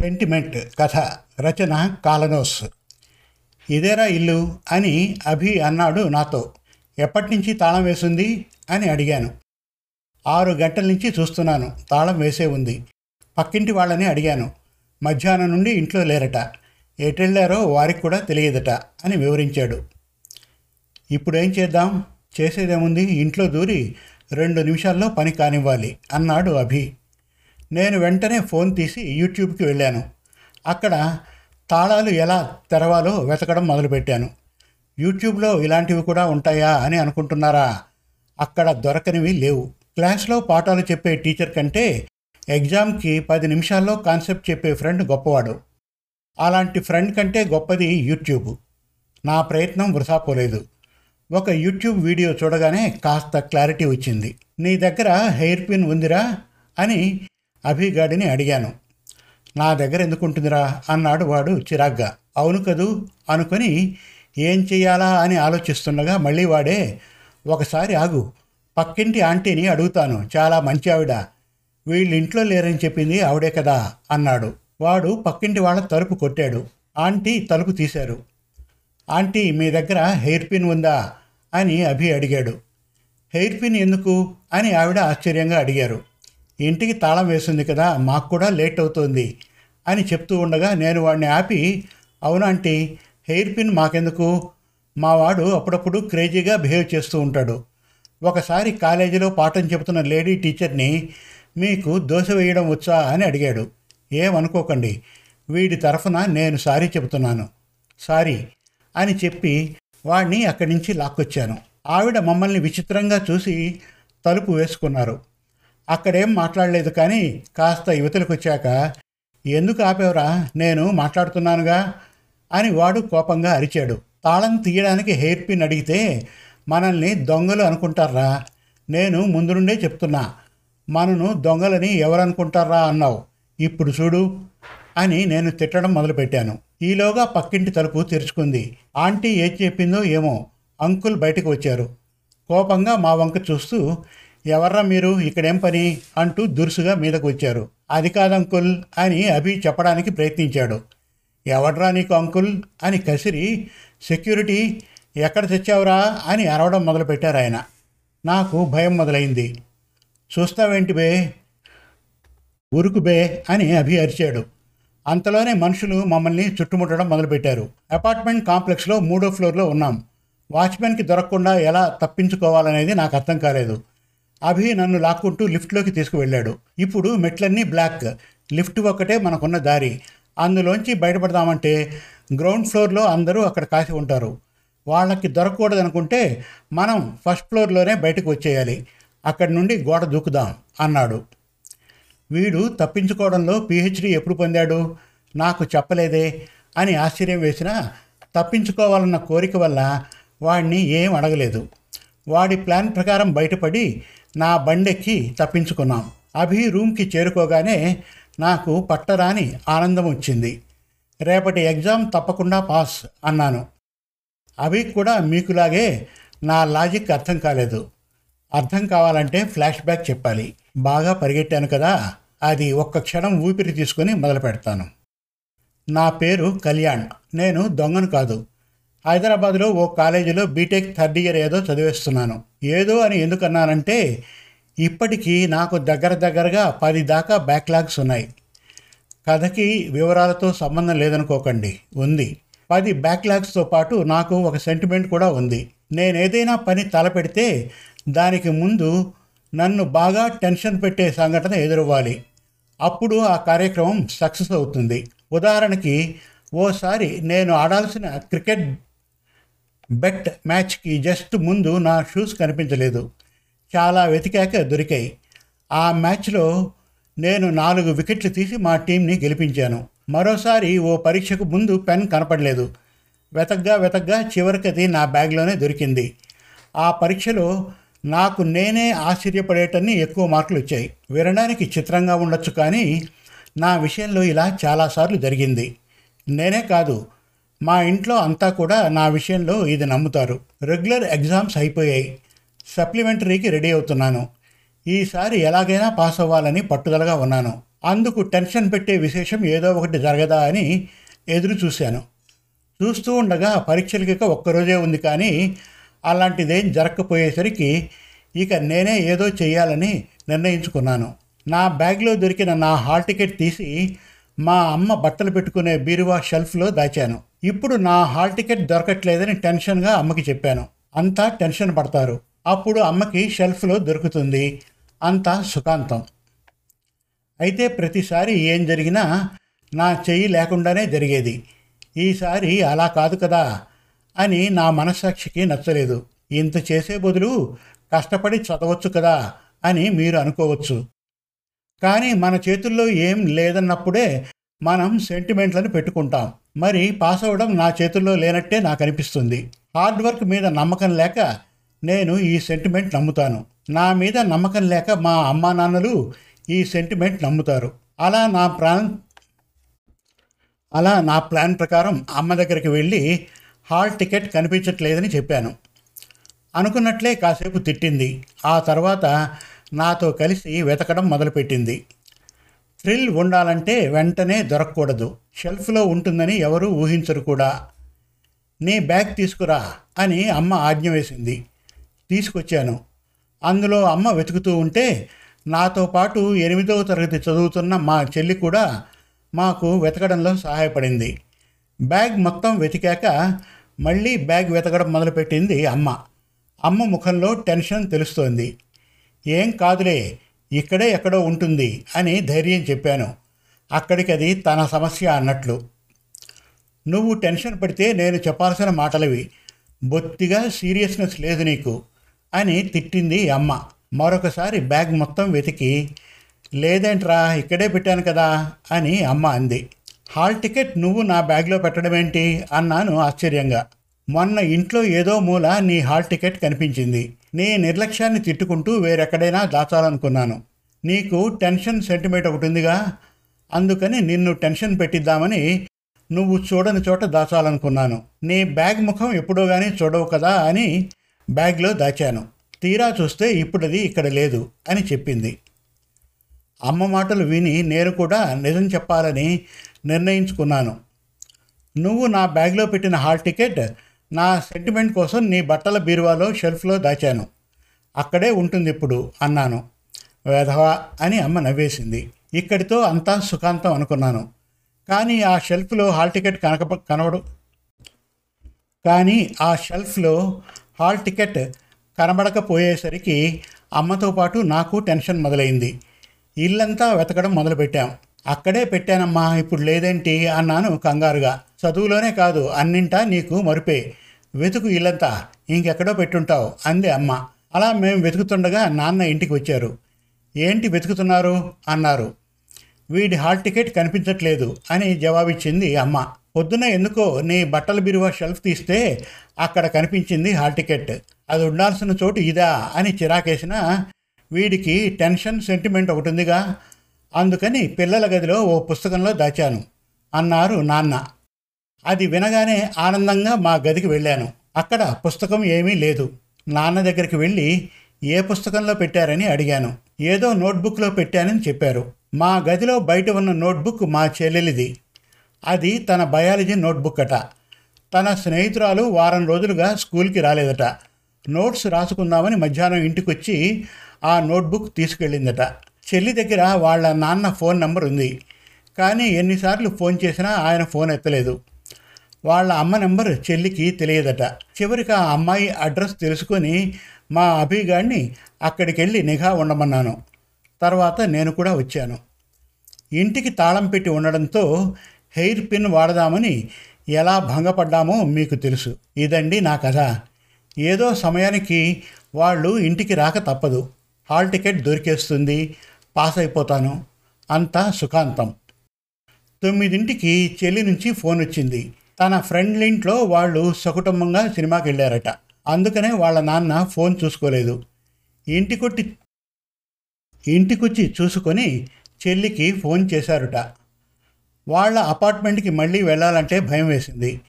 Sentiment కథ రచన కాలనోస్. ఇదేరా ఇల్లు అని అభి అన్నాడు నాతో. ఎప్పటి నుంచి తాళం వేసింది అని అడిగాను. ఆరు గంటల నుంచి చూస్తున్నాను తాళం వేసే ఉంది. పక్కింటి వాళ్ళని అడిగాను. మధ్యాహ్నం నుండి ఇంట్లో లేరట. ఎటెళ్ళారో వారికి కూడా తెలియదట అని వివరించాడు. ఇప్పుడేం చేద్దాం? చేసేదేముంది? ఇంట్లో దూరి రెండు నిమిషాల్లో పని కానివ్వాలి అన్నాడు అభి. నేను వెంటనే ఫోన్ తీసి యూట్యూబ్కి వెళ్ళాను. అక్కడ తాళాలు ఎలా తెరవాలో వెతకడం మొదలుపెట్టాను. యూట్యూబ్లో ఇలాంటివి కూడా ఉంటాయా అని అనుకుంటున్నారా? అక్కడ దొరకనివి లేవు. క్లాస్లో పాఠాలు చెప్పే టీచర్ కంటే ఎగ్జామ్కి పది నిమిషాల్లో కాన్సెప్ట్ చెప్పే ఫ్రెండ్ గొప్పవాడు. అలాంటి ఫ్రెండ్ కంటే గొప్పది యూట్యూబ్. నా ప్రయత్నం వృధా పోలేదు. ఒక యూట్యూబ్ వీడియో చూడగానే కాస్త క్లారిటీ వచ్చింది. నీ దగ్గర హెయిర్ పిన్ ఉందిరా? అని అభిగాడిని అడిగాను. నా దగ్గర ఎందుకుంటుందిరా? అన్నాడు వాడు చిరాగ్గా. అవును కదూ? అనుకొని ఏం చెయ్యాలా అని ఆలోచిస్తుండగా మళ్ళీ వాడే ఒకసారి ఆగు పక్కింటి ఆంటీని అడుగుతాను చాలా మంచి ఆవిడ వీళ్ళింట్లో లేరని చెప్పింది ఆవిడే కదా అన్నాడు. వాడు పక్కింటి వాళ్ళ తలుపు కొట్టాడు. ఆంటీ తలుపు తీశారు. ఆంటీ మీ దగ్గర హెయిర్ పిన్ ఉందా? అని అభి అడిగాడు. హెయిర్ పిన్ ఎందుకు? అని ఆవిడ ఆశ్చర్యంగా అడిగారు. ఇంటికి తాళం వేసింది కదా మాకు కూడా లేట్ అవుతోంది అని చెప్తూ ఉండగా నేను వాడిని ఆపి అవునాంటీ హెయిర్ పిన్ మాకెందుకు? మా వాడు అప్పుడప్పుడు క్రేజీగా బిహేవ్ చేస్తూ ఉంటాడు. ఒకసారి కాలేజీలో పాఠం చెబుతున్న లేడీ టీచర్ని మీకు దోశ వేయడం వచ్చా అని అడిగాడు. ఏమనుకోకండి వీడి తరఫున నేను సారీ చెబుతున్నాను. సారీ అని చెప్పి వాడిని అక్కడి నుంచి లాక్కొచ్చాను. ఆవిడ మమ్మల్ని విచిత్రంగా చూసి తలుపు వేసుకున్నారు. అక్కడేం మాట్లాడలేదు కానీ కాస్త యువతలకు వచ్చాక ఎందుకు ఆపేవరా? నేను మాట్లాడుతున్నానుగా అని వాడు కోపంగా అరిచాడు. తాళం తీయడానికి హెయిర్ పిన్ అడిగితే మనల్ని దొంగలు అనుకుంటారా నేను ముందు నుండే చెప్తున్నా. మనను దొంగలని ఎవరనుకుంటారా అన్నావు. ఇప్పుడు చూడు అని నేను తిట్టడం మొదలుపెట్టాను. ఈలోగా పక్కింటి తలుపు తెరుచుకుంది. ఆంటీ ఏం చెప్పిందో ఏమో అంకుల్ బయటకు వచ్చారు. కోపంగా మా వంక చూస్తూ ఎవర్రా మీరు? ఇక్కడేం పని? అంటూ దురుసుగా మీదకు వచ్చారు అది కాదు అంకుల్ అని అభి చెప్పడానికి ప్రయత్నించాడు. ఎవడ్రా నీకు అంకుల్? అని కసిరి సెక్యూరిటీ ఎక్కడ తెచ్చావురా? అని అరవడం మొదలుపెట్టారు ఆయన. నాకు భయం మొదలైంది. చూస్తావేంటి బే? ఉరుకు బే అని అభి అరిచాడు. అంతలోనే మనుషులు మమ్మల్ని చుట్టుముట్టడం మొదలుపెట్టారు. అపార్ట్మెంట్ కాంప్లెక్స్లో మూడో ఫ్లోర్లో ఉన్నాం. వాచ్మెన్కి దొరకకుండా ఎలా తప్పించుకోవాలనేది నాకు అర్థం కాలేదు. అభి నన్ను లాక్కుంటూ లిఫ్ట్లోకి తీసుకువెళ్ళాడు. ఇప్పుడు మెట్లన్నీ బ్లాక్. లిఫ్ట్ ఒక్కటే మనకున్న దారి. అందులోంచి బయటపడదామంటే గ్రౌండ్ ఫ్లోర్లో అందరూ అక్కడ కాసి ఉంటారు. వాళ్ళకి దొరకకూడదనుకుంటే మనం ఫస్ట్ ఫ్లోర్లోనే బయటకు వచ్చేయాలి. అక్కడి నుండి గోడ దూకుదాం అన్నాడు. వీడు తప్పించుకోవడంలో పిహెచ్డి ఎప్పుడు పొందాడు? నాకు చెప్పలేదే అని ఆశ్చర్యం వేసినా తప్పించుకోవాలన్న కోరిక వల్ల వాడిని ఏం అడగలేదు. వాడి ప్లాన్ ప్రకారం బయటపడి నా బండెక్కి తప్పించుకున్నాం. అభి రూమ్కి చేరుకోగానే నాకు పట్టరాని ఆనందం వచ్చింది. రేపటి ఎగ్జామ్ తప్పకుండా పాస్ అన్నాను. అవి కూడా మీకులాగే నా లాజిక్ అర్థం కాలేదు. అర్థం కావాలంటే ఫ్లాష్ బ్యాక్ చెప్పాలి. బాగా పరిగెట్టాను కదా అది ఒక్క క్షణం ఊపిరి తీసుకొని మొదలు పెడతాను. నా పేరు కళ్యాణ్ నేను దొంగను కాదు. హైదరాబాద్లో ఓ కాలేజీలో బీటెక్ థర్డ్ ఇయర్ ఏదో చదివేస్తున్నాను. ఏదో అని ఎందుకన్నానంటే ఇప్పటికీ నాకు దగ్గర దగ్గరగా పది దాకా బ్యాక్లాగ్స్ ఉన్నాయి. కథకి వివరాలతో సంబంధం లేదనుకోకండి ఉంది. పది బ్యాక్లాగ్స్తో పాటు నాకు ఒక సెంటిమెంట్ కూడా ఉంది. నేను ఏదైనా పని తలపెడితే దానికి ముందు నన్ను బాగా టెన్షన్ పెట్టే సంఘటన ఎదురవ్వాలి. అప్పుడు ఆ కార్యక్రమం సక్సెస్ అవుతుంది. ఉదాహరణకి ఓసారి నేను ఆడాల్సిన క్రికెట్ బెట్ మ్యాచ్కి జస్ట్ ముందు నా షూస్ కనిపించలేదు. చాలా వెతికాక దొరికాయి. ఆ మ్యాచ్లో నేను నాలుగు వికెట్లు తీసి మా టీంని గెలిపించాను. మరోసారి ఓ పరీక్షకు ముందు పెన్ కనపడలేదు. వెతగ్గా వెతగ్గా చివరికి అది నా బ్యాగ్లోనే దొరికింది. ఆ పరీక్షలో నాకు నేనే ఆశ్చర్యపడేటన్ని ఎక్కువ మార్కులు వచ్చాయి. వినడానికి చిత్రంగా ఉండొచ్చు కానీ నా విషయంలో ఇలా చాలాసార్లు జరిగింది. నేనే కాదు మా ఇంట్లో అంతా కూడా నా విషయంలో ఇది నమ్ముతారు. రెగ్యులర్ ఎగ్జామ్స్ అయిపోయాయి. సప్లిమెంటరీకి రెడీ అవుతున్నాను. ఈసారి ఎలాగైనా పాస్ అవ్వాలని పట్టుదలగా ఉన్నాను. అందుకు టెన్షన్ పెట్టే విశేషం ఏదో ఒకటి జరగదా అని ఎదురు చూశాను. చూస్తూ ఉండగా పరీక్షలకి ఒక్కరోజే ఉంది కానీ అలాంటిదేం జరగకపోయేసరికి ఇక నేనే ఏదో చేయాలని నిర్ణయించుకున్నాను. నా బ్యాగ్లో దొరికిన నా హాల్ టికెట్ తీసి మా అమ్మ బట్టలు పెట్టుకునే బీరువా షెల్ఫ్లో దాచాను. ఇప్పుడు నా హాల్ టికెట్ దొరకట్లేదని టెన్షన్గా అమ్మకి చెప్పాను. అంతా టెన్షన్ పడతారు. అప్పుడు అమ్మకి షెల్ఫ్లో దొరుకుతుంది. అంతా సుఖాంతం. అయితే ప్రతిసారి ఏం జరిగినా నా చెయ్యి లేకుండానే జరిగేది. ఈసారి అలా కాదు కదా అని నా మనస్సాక్షికి నచ్చలేదు. ఇంత చేసే బదులు కష్టపడి చదవచ్చు కదా అని మీరు అనుకోవచ్చు. కానీ మన చేతుల్లో ఏం లేదన్నప్పుడే మనం సెంటిమెంట్లను పెట్టుకుంటాం. మరి పాస్ అవ్వడం నా చేతుల్లో లేనట్టే నాకు అనిపిస్తుంది హార్డ్ వర్క్ మీద నమ్మకం లేక నేను ఈ సెంటిమెంట్ నమ్ముతాను. నా మీద నమ్మకం లేక మా అమ్మా నాన్నలు ఈ సెంటిమెంట్ నమ్ముతారు. అలా నా ప్రాన్ అలా నా ప్లాన్ ప్రకారం అమ్మ దగ్గరికి వెళ్ళి హాల్ టికెట్ కనిపించట్లేదని చెప్పాను. అనుకున్నట్లే కాసేపు తిట్టింది. ఆ తర్వాత నాతో కలిసి వెతకడం మొదలుపెట్టింది. థ్రిల్ ఉండాలంటే వెంటనే దొరకకూడదు. షెల్ఫ్లో ఉంటుందని ఎవరూ ఊహించరు కూడా. నీ బ్యాగ్ తీసుకురా అని అమ్మ ఆజ్ఞ వేసింది. తీసుకొచ్చాను. అందులో అమ్మ వెతుకుతూ ఉంటే నాతో పాటు ఎనిమిదవ తరగతి చదువుతున్న మా చెల్లి కూడా మాకు వెతకడంలో సహాయపడింది. బ్యాగ్ మొత్తం వెతికాక మళ్ళీ బ్యాగ్ వెతకడం మొదలుపెట్టింది అమ్మ. అమ్మ ముఖంలో టెన్షన్ తెలుస్తోంది. ఏం కాదులే ఇక్కడే ఎక్కడో ఉంటుంది అని ధైర్యం చెప్పాను. అక్కడికి అది తన సమస్య అన్నట్లు. నువ్వు టెన్షన్ పడితే నేను చెప్పాల్సిన మాటలవి. బొత్తిగా సీరియస్నెస్ లేదు నీకు అని తిట్టింది అమ్మ. మరొకసారి బ్యాగ్ మొత్తం వెతికి లేదేంట్రా ఇక్కడే పెట్టాను కదా అని అమ్మ అంది. హాల్ టికెట్ నువ్వు నా బ్యాగ్లో పెట్టడం ఏంటి అన్నాను ఆశ్చర్యంగా. మొన్న ఇంట్లో ఏదో మూల నీ హాల్ టికెట్ కనిపించింది. నీ నిర్లక్ష్యాన్ని తిట్టుకుంటూ వేరెక్కడైనా దాచాలనుకున్నాను. నీకు టెన్షన్ సెంటిమెంట్ ఒకటి ఉందిగా. అందుకని నిన్ను టెన్షన్ పెట్టిద్దామని నువ్వు చూడని చోట దాచాలనుకున్నాను. నీ బ్యాగ్ ముఖం ఎప్పుడో కానీ చూడవు కదా అని బ్యాగ్లో దాచాను. తీరా చూస్తే ఇప్పుడది ఇక్కడ లేదు అని చెప్పింది. అమ్మ మాటలు విని నేను కూడా నిజం చెప్పాలని నిర్ణయించుకున్నాను. నువ్వు నా బ్యాగ్లో పెట్టిన హాల్ టికెట్ నా సెంటిమెంట్ కోసం నీ బట్టల బీరువాలో షెల్ఫ్లో దాచాను. అక్కడే ఉంటుంది ఇప్పుడు అన్నాను. వేధవా అని అమ్మ నవ్వేసింది. ఇక్కడితో అంతా సుఖాంతం అనుకున్నాను. కానీ ఆ షెల్ఫ్లో హాల్ టికెట్ కనక కనబడు కానీ ఆ షెల్ఫ్లో హాల్ టికెట్ కనబడకపోయేసరికి అమ్మతో పాటు నాకు టెన్షన్ మొదలైంది. ఇల్లంతా వెతకడం మొదలుపెట్టాం. అక్కడే పెట్టానమ్మా ఇప్పుడు లేదేంటి? అన్నాను కంగారుగా. చదువులోనే కాదు అన్నింటా నీకు మరిపే. వెతుకు ఇల్లంతా ఇంకెక్కడో పెట్టుంటావు అంది అమ్మ. అలా మేము వెతుకుతుండగా నాన్న ఇంటికి వచ్చారు. ఏంటి వెతుకుతున్నారు? అన్నారు. వీడి హాల్ టికెట్ కనిపించట్లేదు అని జవాబిచ్చింది అమ్మ. పొద్దున ఎందుకో నీ బట్టల బిరువ షెల్ఫ్ తీస్తే అక్కడ కనిపించింది హాల్ టికెట్. అది ఉండాల్సిన చోటు ఇదా అని చిరాకేసిన వీడికి టెన్షన్ సెంటిమెంట్ ఒకటి ఉందిగా అందుకని పిల్లల గదిలో ఓ పుస్తకంలో దాచాను. అన్నారు నాన్న. అది వినగానే ఆనందంగా మా గదికి వెళ్ళాను. అక్కడ పుస్తకం ఏమీ లేదు. నాన్న దగ్గరికి వెళ్ళి ఏ పుస్తకంలో పెట్టారని అడిగాను. ఏదో నోట్బుక్లో పెట్టానని చెప్పారు. మా గదిలో బయట ఉన్న నోట్బుక్ మా చెల్లెలిది. అది తన బయాలజీ నోట్బుక్ అట తన స్నేహితురాలు వారం రోజులుగా స్కూల్కి రాలేదట. నోట్స్ రాసుకుందామని మధ్యాహ్నం ఇంటికొచ్చి ఆ నోట్బుక్ తీసుకెళ్ళిందట. చెల్లి దగ్గర వాళ్ళ నాన్న ఫోన్ నెంబర్ ఉంది. కానీ ఎన్నిసార్లు ఫోన్ చేసినా ఆయన ఫోన్ ఎత్తలేదు. వాళ్ళ అమ్మ నెంబర్ చెల్లికి తెలియదట. చివరికి ఆ అమ్మాయి అడ్రస్ తెలుసుకొని మా అభిగాడిని అక్కడికి వెళ్ళి నిఘా ఉండమన్నాను. తర్వాత నేను కూడా వచ్చాను. ఇంటికి తాళం పెట్టి ఉండడంతో హెయిర్ పిన్ వాడదామని ఎలా భంగపడ్డామో మీకు తెలుసు. ఇదండి నా కథ. ఏదో సమయానికి వాళ్ళు ఇంటికి రాక తప్పదు. Hall ticket దొరికేస్తుంది. పాస్ అయిపోతాను అంతా సుఖాంతం. తొమ్మిదింటికి చెల్లి నుంచి ఫోన్ వచ్చింది. తన ఫ్రెండ్ల ఇంట్లో వాళ్ళు సకుటుంబంగా సినిమాకి వెళ్ళారట అందుకనే వాళ్ళ నాన్న ఫోన్ చూసుకోలేదు. ఇంటికొట్టి ఇంటికొచ్చి చూసుకొని చెల్లికి ఫోన్ చేశారుట. వాళ్ళ అపార్ట్మెంట్కి మళ్ళీ వెళ్ళాలంటే భయం వేసింది.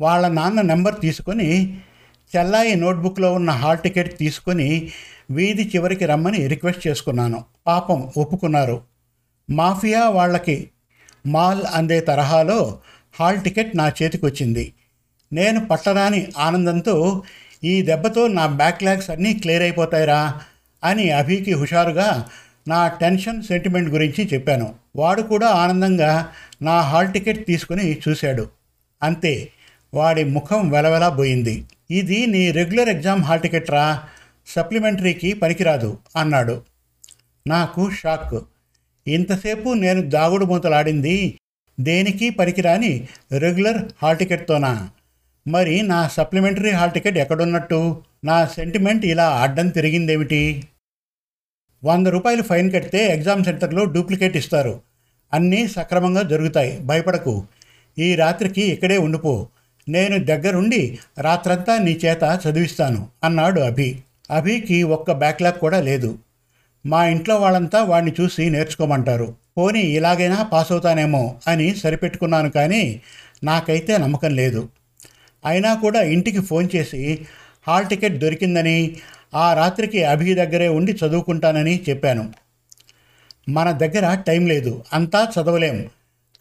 వాళ్ళ నాన్న నెంబర్ తీసుకొని చెల్లాయి నోట్బుక్లో ఉన్న హాల్ టికెట్ తీసుకొని వీధి చివరికి రమ్మని రిక్వెస్ట్ చేసుకున్నాను. పాపం ఒప్పుకున్నారు. మాఫియా వాళ్ళకి మాల్ అందే తరహాలో హాల్ టికెట్ నా చేతికొచ్చింది. నేను పట్టరాని ఆనందంతో ఈ దెబ్బతో నా బ్యాక్లాగ్స్ అన్నీ క్లియర్ అయిపోతాయిరా అని అభికి హుషారుగా నా టెన్షన్ సెంటిమెంట్ గురించి చెప్పాను. వాడు కూడా ఆనందంగా నా హాల్ టికెట్ తీసుకుని చూశాడు. అంతే. వాడి ముఖం వెలవెలా పోయింది ఇది నీ రెగ్యులర్ ఎగ్జామ్ హాల్ టికెట్ రా. సప్లిమెంటరీకి పనికిరాదు అన్నాడు. నాకు షాక్. ఇంతసేపు నేను దాగుడు మూతలాడింది. దేనికి పనికిరాని రెగ్యులర్ హాల్ టికెట్తోనా? మరి నా సప్లిమెంటరీ హాల్ టికెట్ ఎక్కడున్నట్టు? నా సెంటిమెంట్ ఇలా అడ్డం తిరిగిందేమిటి? వంద రూపాయలు ఫైన్ కడితే ఎగ్జామ్ సెంటర్లో డూప్లికేట్ ఇస్తారు. అన్నీ సక్రమంగా జరుగుతాయి. భయపడకు. ఈ రాత్రికి ఇక్కడే ఉండిపో. నేను దగ్గరుండి రాత్రంతా నీ చేత చదివిస్తాను అన్నాడు అభి. అభికి ఒక్క బ్యాక్లాగ్ కూడా లేదు. మా ఇంట్లో వాళ్ళంతా వాడిని చూసి నేర్చుకోమంటారు. పోనీ ఇలాగైనా పాస్ అవుతానేమో అని సరిపెట్టుకున్నాను కానీ నాకైతే నమ్మకం లేదు. అయినా కూడా ఇంటికి ఫోన్ చేసి హాల్ టికెట్ దొరికిందని ఆ రాత్రికి అభి దగ్గరే ఉండి చదువుకుంటానని చెప్పాను. మన దగ్గర టైం లేదు అంతా చదవలేం.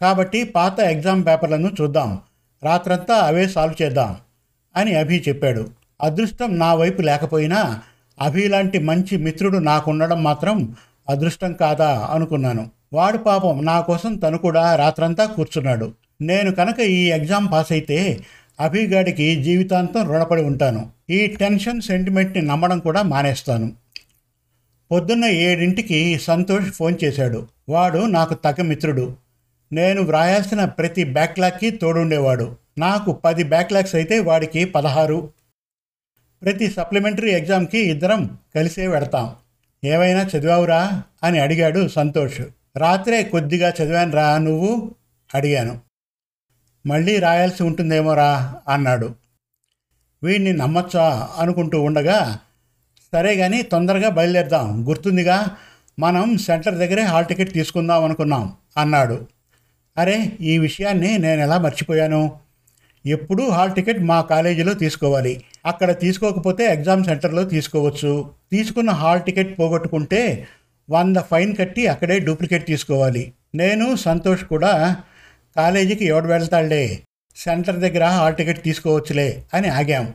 కాబట్టి పాత ఎగ్జామ్ పేపర్లను చూద్దాం రాత్రంతా అవే సాల్వ్ చేద్దాం అని అభి చెప్పాడు. అదృష్టం నా వైపు లేకపోయినా అభి లాంటి మంచి మిత్రుడు నాకుండడం మాత్రం అదృష్టం కాదా అనుకున్నాను. వాడు పాపం నా కోసం తను కూడా రాత్రంతా కూర్చున్నాడు. నేను కనుక ఈ ఎగ్జామ్ పాస్ అయితే అభిగాడికి జీవితాంతం రుణపడి ఉంటాను. ఈ టెన్షన్ సెంటిమెంట్ని నమ్మడం కూడా మానేస్తాను. పొద్దున్న ఏడింటికి సంతోష్ ఫోన్ చేశాడు. వాడు నాకు తగ్గ మిత్రుడు. నేను వ్రాయాల్సిన ప్రతి బ్యాక్లాగ్కి తోడుండేవాడు. నాకు పది బ్యాక్లాగ్స్ అయితే వాడికి పదహారు. ప్రతి సప్లిమెంటరీ ఎగ్జామ్కి ఇద్దరం కలిసే వెడతాం. ఏమైనా చదివావురా? అని అడిగాడు సంతోష్. రాత్రే కొద్దిగా చదివానురా నువ్వు? అడిగాను. మళ్ళీ రాయాల్సి ఉంటుందేమోరా? అన్నాడు. వీడిని నమ్మచ్చా? అనుకుంటూ ఉండగా సరే కానీ తొందరగా బయలుదేరదాం. గుర్తుందిగా? మనం సెంటర్ దగ్గరే హాల్ టికెట్ తీసుకుందాం అనుకున్నాం అన్నాడు. అరే ఈ విషయాన్ని నేను ఎలా మర్చిపోయాను? ఎప్పుడూ హాల్ టికెట్ మా కాలేజీలో తీసుకోవాలి. అక్కడ తీసుకోకపోతే ఎగ్జామ్ సెంటర్లో తీసుకోవచ్చు. తీసుకున్న హాల్ టికెట్ పోగొట్టుకుంటే వంద ఫైన్ కట్టి అక్కడే డూప్లికేట్ తీసుకోవాలి. నేను సంతోష్ కూడా కాలేజీకి ఎవడు వెళ్తాళ్ళే? సెంటర్ దగ్గర హాల్ టికెట్ తీసుకోవచ్చులే అని ఆగాం.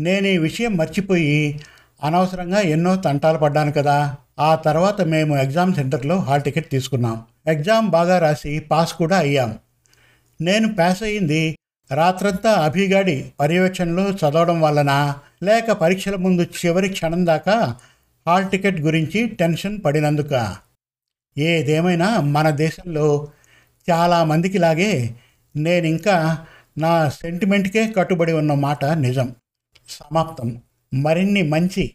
నేను ఈ విషయం మర్చిపోయి అనవసరంగా ఎన్నో తంటాలు పడ్డాను కదా. ఆ తర్వాత మేము ఎగ్జామ్ సెంటర్లో హాల్ టికెట్ తీసుకున్నాం. ఎగ్జామ్ బాగా రాసి పాస్ కూడా అయ్యాం. నేను పాస్ అయ్యింది. రాత్రంతా అభిగాడి పర్యవేక్షణలో చదవడం వలన లేక పరీక్షల ముందు చివరి క్షణం దాకా హాల్ టికెట్ గురించి టెన్షన్ పడినందుక. ఏదేమైనా మన దేశంలో చాలామందికి లాగే నేను ఇంకా నా సెంటిమెంట్కే కట్టుబడి ఉన్న మాట నిజం. సమాప్తం. మరిన్ని మంచి